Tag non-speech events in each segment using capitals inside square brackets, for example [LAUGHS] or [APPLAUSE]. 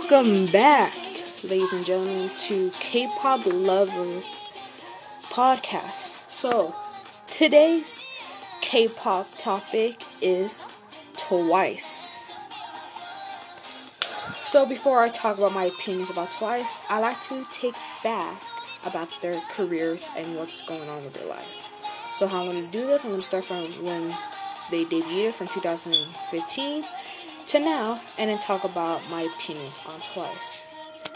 Welcome back, ladies and gentlemen, to K-pop Lover podcast. So, today's K-pop topic is Twice. So, before I talk about my opinions about Twice, I like to take back about their careers and what's going on with their lives. So, how I'm going to do this, I'm going to start from when they debuted from 2015 to now and then talk about my opinions on Twice.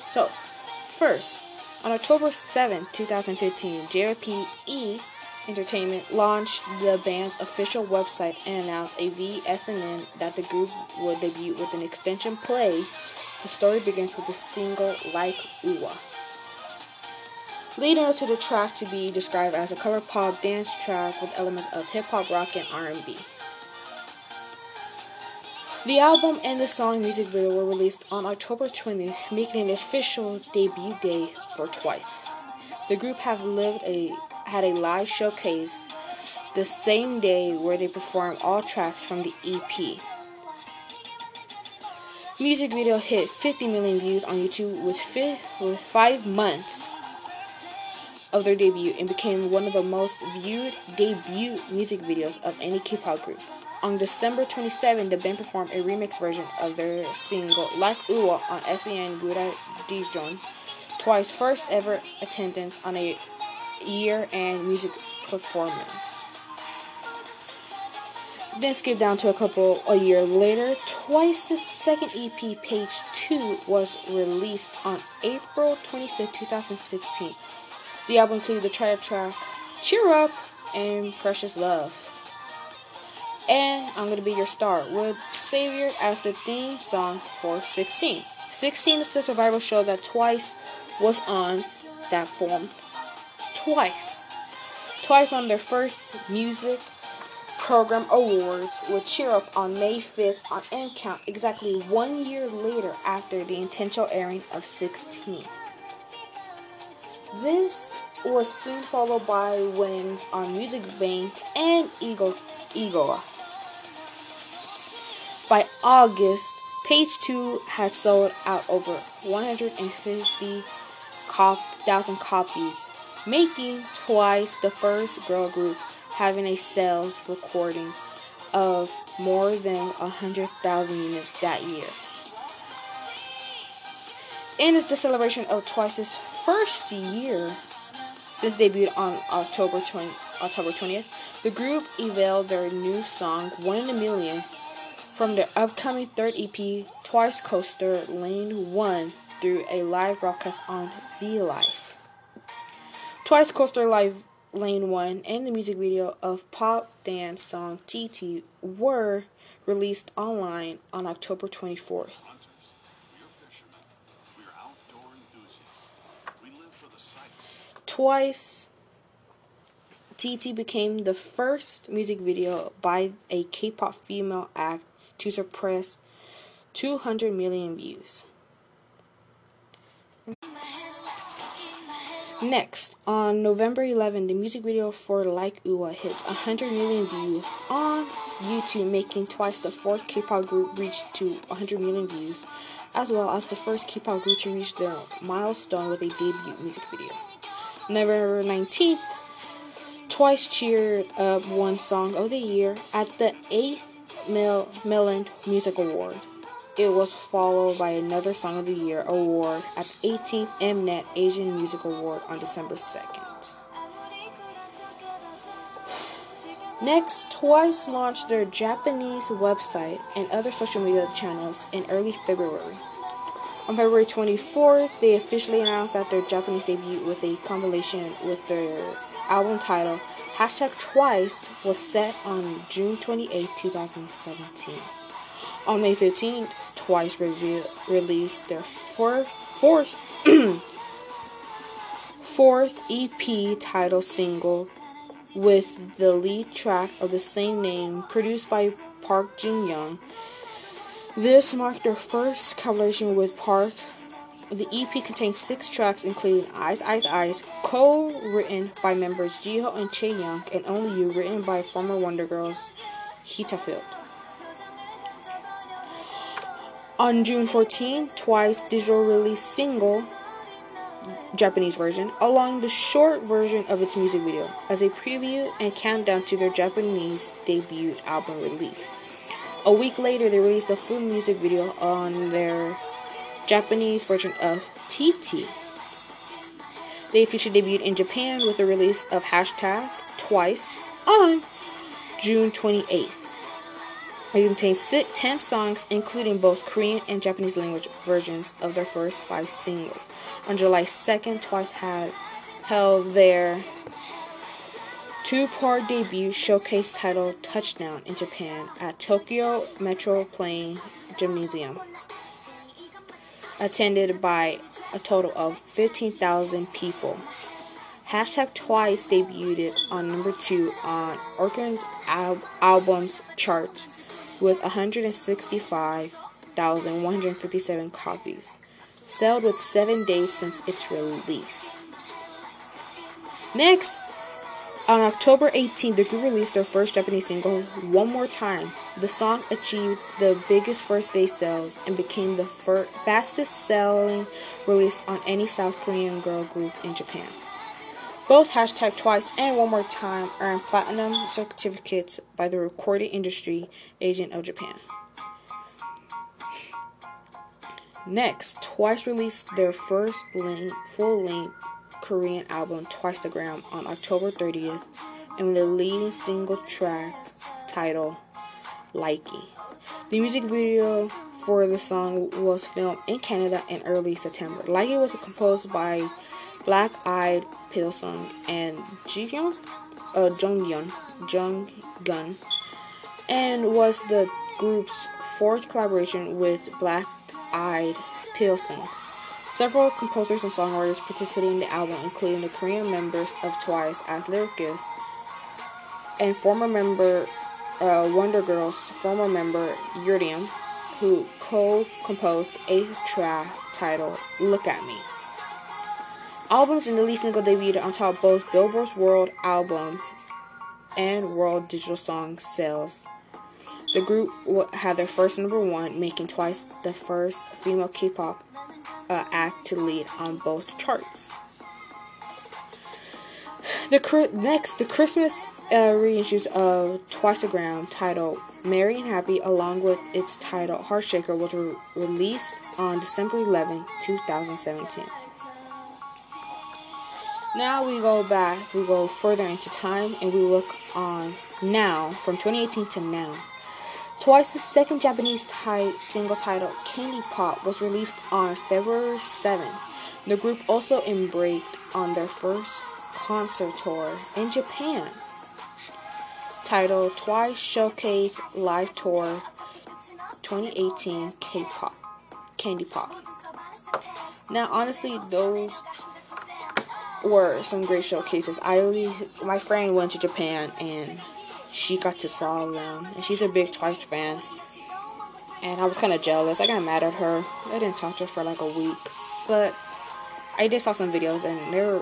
So, first, on October 7, 2015, JYP Entertainment launched the band's official website and announced a VSNN that the group would debut with an extension play. The story begins with the single Like Ooh-Ahh. Leading up to the track to be described as a color pop dance track with elements of hip hop, rock, and R&B. The album and the song music video were released on October 20th, making an official debut day for Twice. The group have lived a had a live showcase the same day where they performed all tracks from the EP. Music video hit 50 million views on YouTube with, fi- with five months of their debut and became one of the most viewed debut music videos of any K-pop group. On December 27, the band performed a remix version of their single Like Ooh-Ahh on SBS Gayo Daejeon, twice first ever attendance on a year-end music performance. Then skip down to a couple a year later, Twice's second EP, Page 2, was released on April 25, 2016. The album included the track Cheer Up and Precious Love. And I'm Gonna Be Your Star with Savior as the theme song for 16. 16 is the survival show that Twice was on that formed Twice. Twice won their first music program awards with Cheer Up on May 5th on M Count, exactly one year later after the intentional airing of 16. This was soon followed by wins on Music Bank and Eagle Eagle. By August, Page 2 had sold out over 150,000 copies, making Twice the first girl group having a sales recording of more than 100,000 units that year. And it's the celebration of Twice's first year since debuted on October 20, October 20th. The group unveiled their new song, One in a Million, from their upcoming third EP, Twicecoaster Lane 1, through a live broadcast on V Live. Twicecoaster Live Lane 1 and the music video of pop dance song TT were released online on October 24th. Twice TT became the first music video by a K-pop female act to surpass 200 million views. Next, on November 11, the music video for Like Ooh-Ahh hit 100 million views on YouTube, making twice the fourth K-pop group reach to 100 million views, as well as the first K-pop group to reach their milestone with a debut music video. November 19th, Twice cheered up one song of the year at the 8th Mil- Melon Music Award. It was followed by another Song of the Year award at the 18th Mnet Asian Music Award on December 2nd. Next, Twice launched their Japanese website and other social media channels in early February. On February 24th, they officially announced that their Japanese debut with a compilation with their album title Hashtag Twice was set on June 28, 2017. On May 15th, Twice revealed, released their fourth fourth [CLEARS THROAT] fourth EP title single with the lead track of the same name produced by Park Jin Young. This marked their first collaboration with Park. The EP contains six tracks, including Eyes, Eyes, Eyes, co written by members Jihyo and Chaeyoung, and Only You, written by former Wonder Girls Hita Field. On June 14, Twice digital release single Japanese version, along the short version of its music video, as a preview and countdown to their Japanese debut album release. A week later, they released the full music video on their Japanese version of TT. They officially debuted in Japan with the release of hashtag Twice on June 28th. It contains 10 songs, including both Korean and Japanese language versions of their first five singles. On July 2nd, Twice had held their two-part debut showcase titled Touchdown in Japan at Tokyo Metropolitan Gymnasium, attended by a total of 15,000 people. Hashtag Twice debuted on number two on Oricon al- albums chart with 165,157 copies, sold with seven days since its release. Next, on October 18, the group released their first Japanese single, One More Time. The song achieved the biggest first day sales and became the fastest selling released on any South Korean girl group in Japan. Both hashtag Twice and One More Time earned platinum certificates by the Recording Industry Agent of Japan. Next, Twice released their first full length Korean album Twicetagram on October 30th and with the leading single track titled Likey. The music video for the song was filmed in Canada in early September. Likey was composed by Black Eyed Pilseung and Jiyoung, uh, Jonghyun, Jonghyun, and was the group's fourth collaboration with Black Eyed Pilseung. Several composers and songwriters participated in the album, including the Korean members of Twice as lyricists and former member uh, Wonder Girls' former member Yuriem, who co-composed a track titled "Look at Me." Albums and the lead single debuted on top both Billboard's World Album and World Digital Song sales. The group had their first number one, making Twice the first female K-pop uh, act to lead on both charts. The next, the Christmas uh, reissues of Twicetagram titled "Merry and Happy," along with its title "Heartshaker," was re- released on December 11, 2017. Now we go back, we go further into time, and we look on now from 2018 to now. Twice's second Japanese single titled Candy Pop was released on February 7. The group also embarked on their first concert tour in Japan, titled Twice Showcase Live Tour 2018 K-pop, Candy Pop. Now, honestly, those were some great showcases. I really, my friend went to Japan and she got to saw them, and she's a big Twice fan. And I was kind of jealous. I got mad at her. I didn't talk to her for like a week, but I did saw some videos and they're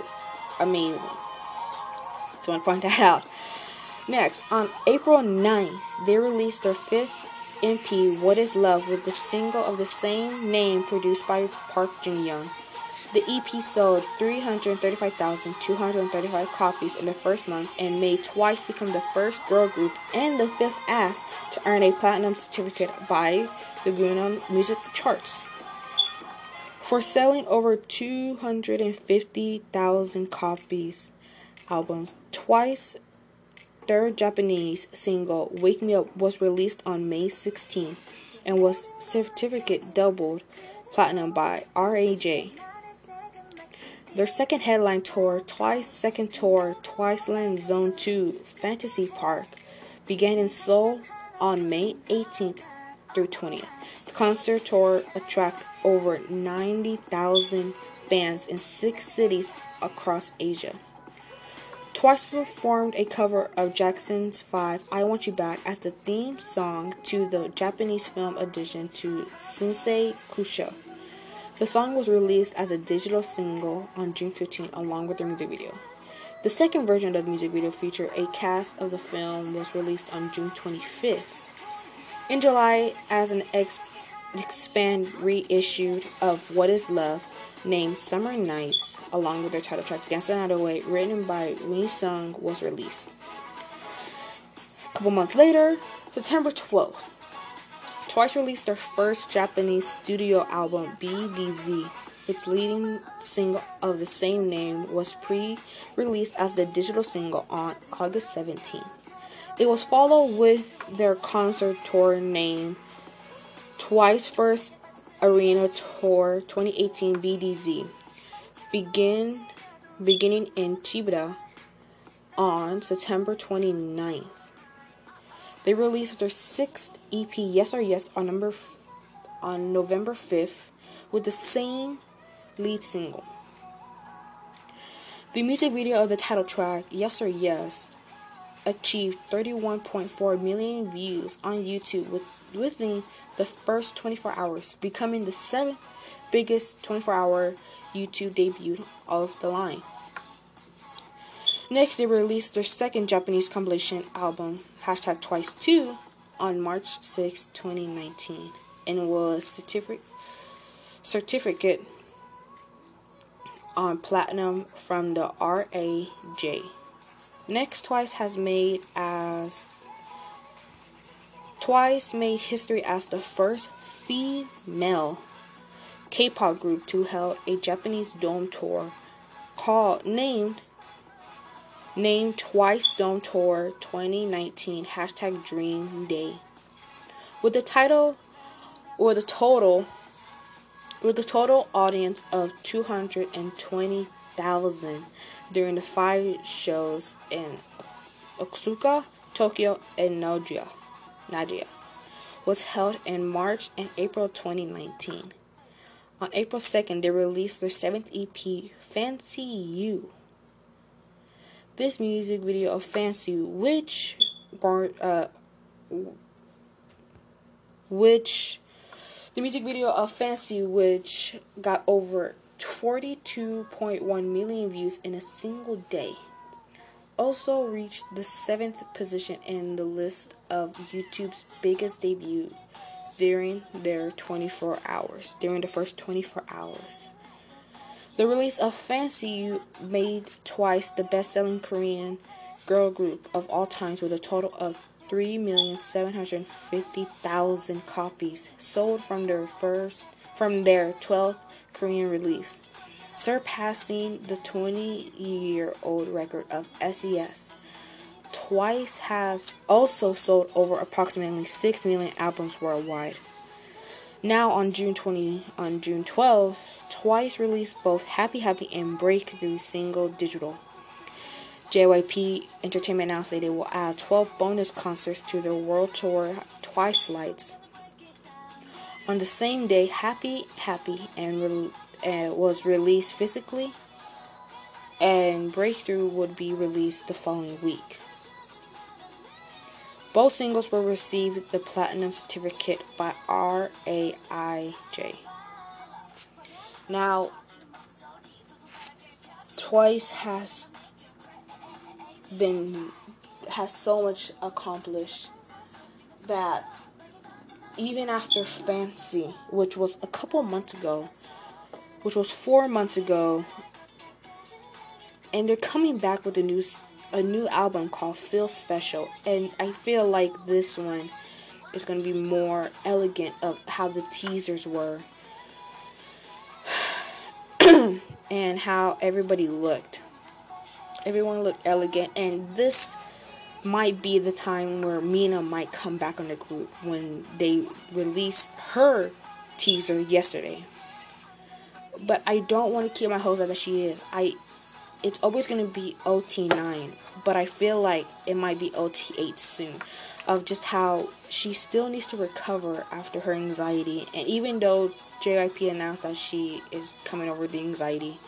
amazing. So I want to point [LAUGHS] that out. Next, on April 9th, they released their fifth MP, What Is Love, with the single of the same name produced by Park Jin Young. The EP sold 335,235 copies in the first month and made Twice become the first girl group and the fifth act to earn a platinum certificate by the Gaon Music Charts. For selling over 250,000 copies albums, Twice third Japanese single Wake Me Up was released on May 16th and was certificate doubled platinum by RAJ. Their second headline tour, Twice second tour, Twiceland Zone 2 Fantasy Park, began in Seoul on May 18th through 20th. The concert tour attracted over 90,000 fans in six cities across Asia. Twice performed a cover of Jackson's 5 I Want You Back as the theme song to the Japanese film edition to Sensei Kunshu. The song was released as a digital single on June 15 along with the music video. The second version of the music video featured a cast of the film was released on June 25th. In July, as an ex expand reissued of What Is Love named Summer Nights, along with their title track Dance the Night Away, written by Wheesung, was released. A couple months later, September 12th, Twice released their first Japanese studio album, BDZ. Its leading single of the same name was pre released as the digital single on August 17th. It was followed with their concert tour named Twice First Arena Tour 2018 BDZ begin beginning in Chiba on September 29th. They released their sixth EP Yes or Yes on number on November 5th with the same lead single. The music video of the title track Yes or Yes achieved 31.4 million views on YouTube with, within the first 24 hours, becoming the seventh biggest 24 hour YouTube debut of the line. Next, they released their second Japanese compilation album, hashtag Twice 2, on March 6, 2019, and was certificate certificate on platinum from the RAJ. Next, Twice has made as Twice made history as the first female K-pop group to hold a Japanese dome tour called named named Twice Dome Tour 2019 hashtag Dream Day. With the title or the total with a total audience of 220,000 during the five shows in Osaka, Tokyo, and Nagoya. Nadia, was held in March and April 2019. On April 2nd, they released their seventh EP, Fancy You. This music video of Fancy, which uh, which the music video of Fancy, which got over 42.1 million views in a single day also reached the seventh position in the list of YouTube's biggest debut during their 24 hours, during the first 24 hours. The release of Fancy You made twice the best selling Korean girl group of all times with a total of 3,750,000 copies sold from their first from their 12th Korean release surpassing the 20 year old record of SES. Twice has also sold over approximately 6 million albums worldwide. Now on June 20 on June 12, Twice released both Happy Happy and Breakthrough single digital. JYP Entertainment announced that they will add 12 bonus concerts to their world tour Twicelights. On the same day, Happy Happy and and uh, was released physically, and Breakthrough would be released the following week. Both singles will receive the platinum certificate by RAIJ. Now, Twice has been has so much accomplished that even after Fancy, which was a couple months ago, which was four months ago, and they're coming back with a new a new album called Feel Special, and I feel like this one is going to be more elegant of how the teasers were and how everybody looked. Everyone looked elegant, and this might be the time where Mina might come back on the group when they released her teaser yesterday but I don't want to keep my hopes up that she is. I it's always going to be OT9, but I feel like it might be OT8 soon of just how she still needs to recover after her anxiety. And even though JYP announced that she is coming over the anxiety,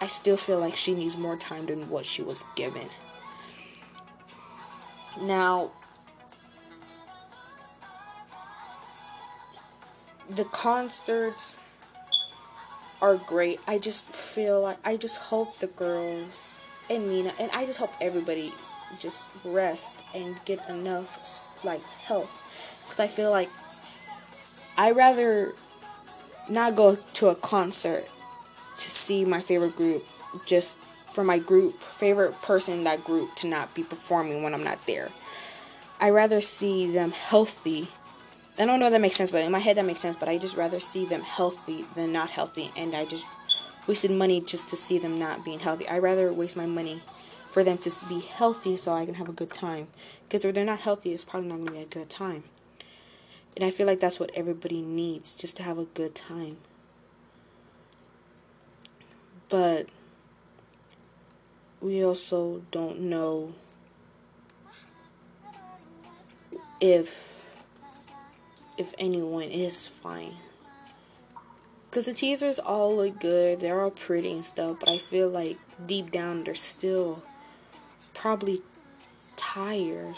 I still feel like she needs more time than what she was given. Now, the concerts are great. I just feel like I just hope the girls and Mina and I just hope everybody just rest and get enough like health because I feel like I rather not go to a concert to see my favorite group just for my group favorite person in that group to not be performing when I'm not there. I rather see them healthy. I don't know if that makes sense, but in my head that makes sense. But I just rather see them healthy than not healthy, and I just wasted money just to see them not being healthy. I rather waste my money for them to be healthy so I can have a good time. Because if they're not healthy, it's probably not going to be a good time. And I feel like that's what everybody needs, just to have a good time. But we also don't know if if anyone is fine. Cause the teasers all look good, they're all pretty and stuff, but I feel like deep down they're still probably tired.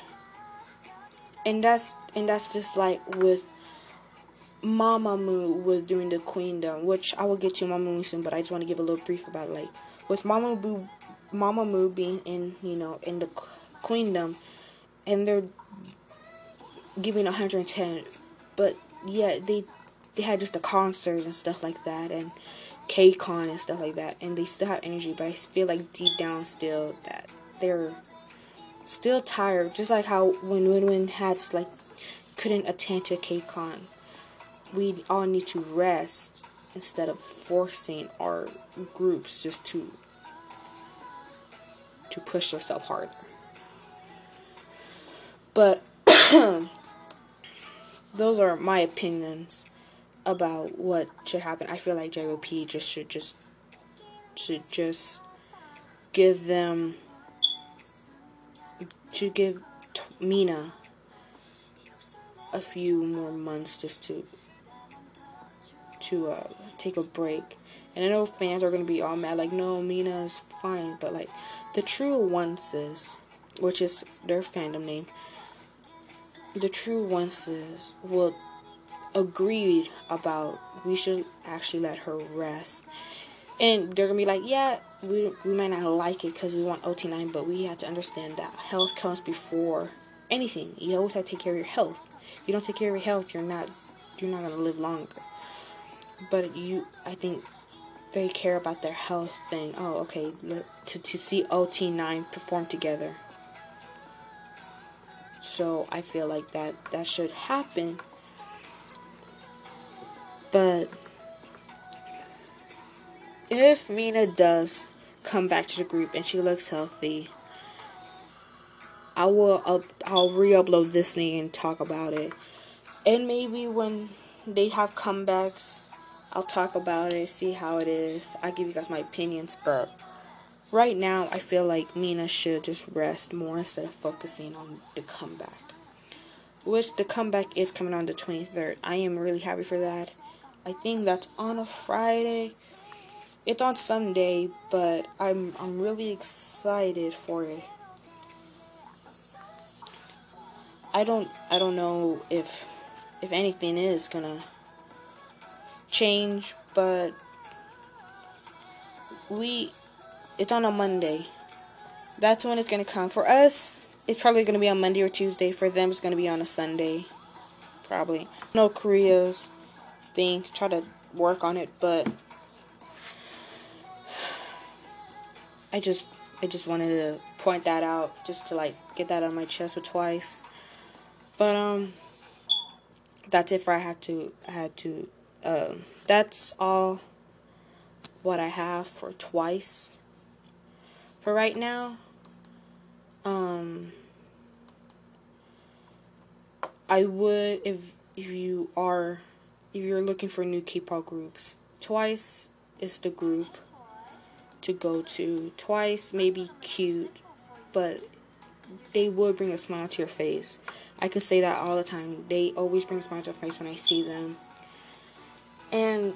And that's and that's just like with Mamamoo was doing the Queendom, which I will get to Mamamoo soon, but I just want to give a little brief about it. Like with Mamamoo, Mamamoo being in you know in the Queendom, and they're giving 110, but yeah they they had just a concert and stuff like that, and KCON and stuff like that, and they still have energy, but I feel like deep down still that they're still tired, just like how when WinWin had like couldn't attend to KCON. We all need to rest instead of forcing our groups just to to push yourself harder. But [CLEARS THROAT] those are my opinions about what should happen. I feel like JYP just should just should just give them to give Mina a few more months just to to uh, take a break. And I know fans are gonna be all mad, like, no, Mina is fine, but like the true Onces, which is their fandom name, the true Onces will agree about we should actually let her rest and they're gonna be like, yeah, we we might not like it because we want OT9, but we have to understand that health comes before anything. You always have to take care of your health. If you don't take care of your health, you're not you're not gonna live longer. But you, I think they care about their health thing. Oh, okay, to to see OT9 perform together. So I feel like that that should happen. But if Mina does come back to the group and she looks healthy, I will up, I'll re-upload this thing and talk about it. And maybe when they have comebacks, I'll talk about it, see how it is. I give you guys my opinions, but right now I feel like Mina should just rest more instead of focusing on the comeback. Which the comeback is coming on the 23rd. I am really happy for that. I think that's on a Friday it's on Sunday, but I'm I'm really excited for it. I don't I don't know if if anything is gonna change, but we it's on a Monday. That's when it's gonna come. For us, it's probably gonna be on Monday or Tuesday. For them, it's gonna be on a Sunday, probably. No Korea's thing. Try to work on it, but I just I just wanted to point that out just to like get that on my chest with twice. But um that's it for I had to I had to um that's all what I have for twice for right now. Um I would if if you are if you're looking for new K-pop groups, Twice is the group to go to twice, maybe cute, but they would bring a smile to your face. I can say that all the time. They always bring a smile to your face when I see them. And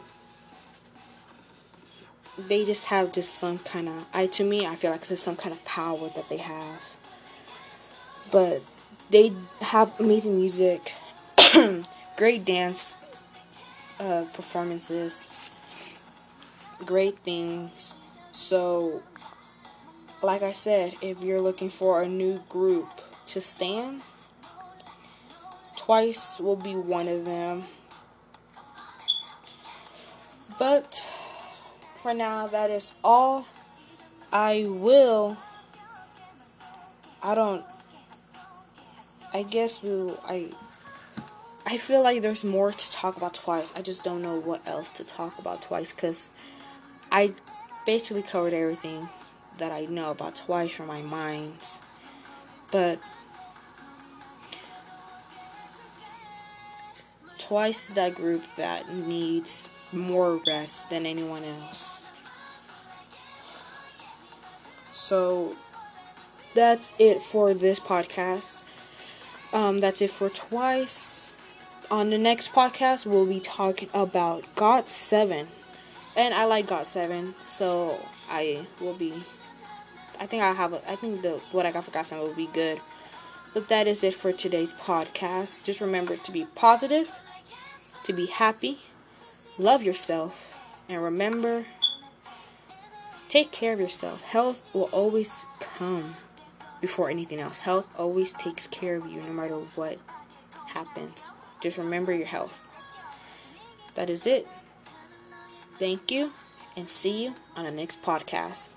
they just have just some kind of I to me I feel like there's some kind of power that they have. But they have amazing music, [CLEARS THROAT] great dance uh, performances, great things so, like I said, if you're looking for a new group to stand, Twice will be one of them. But for now, that is all. I will. I don't. I guess we'll. I. I feel like there's more to talk about twice. I just don't know what else to talk about twice because I basically covered everything that I know about twice from my mind. But twice is that group that needs more rest than anyone else. So that's it for this podcast. Um, that's it for twice. On the next podcast, we'll be talking about GOT7. And I like GOT7, so I will be. I think I have. A, I think the what I got for GOT7 will be good. But that is it for today's podcast. Just remember to be positive, to be happy, love yourself, and remember take care of yourself. Health will always come before anything else. Health always takes care of you no matter what happens. Just remember your health. That is it. Thank you and see you on the next podcast.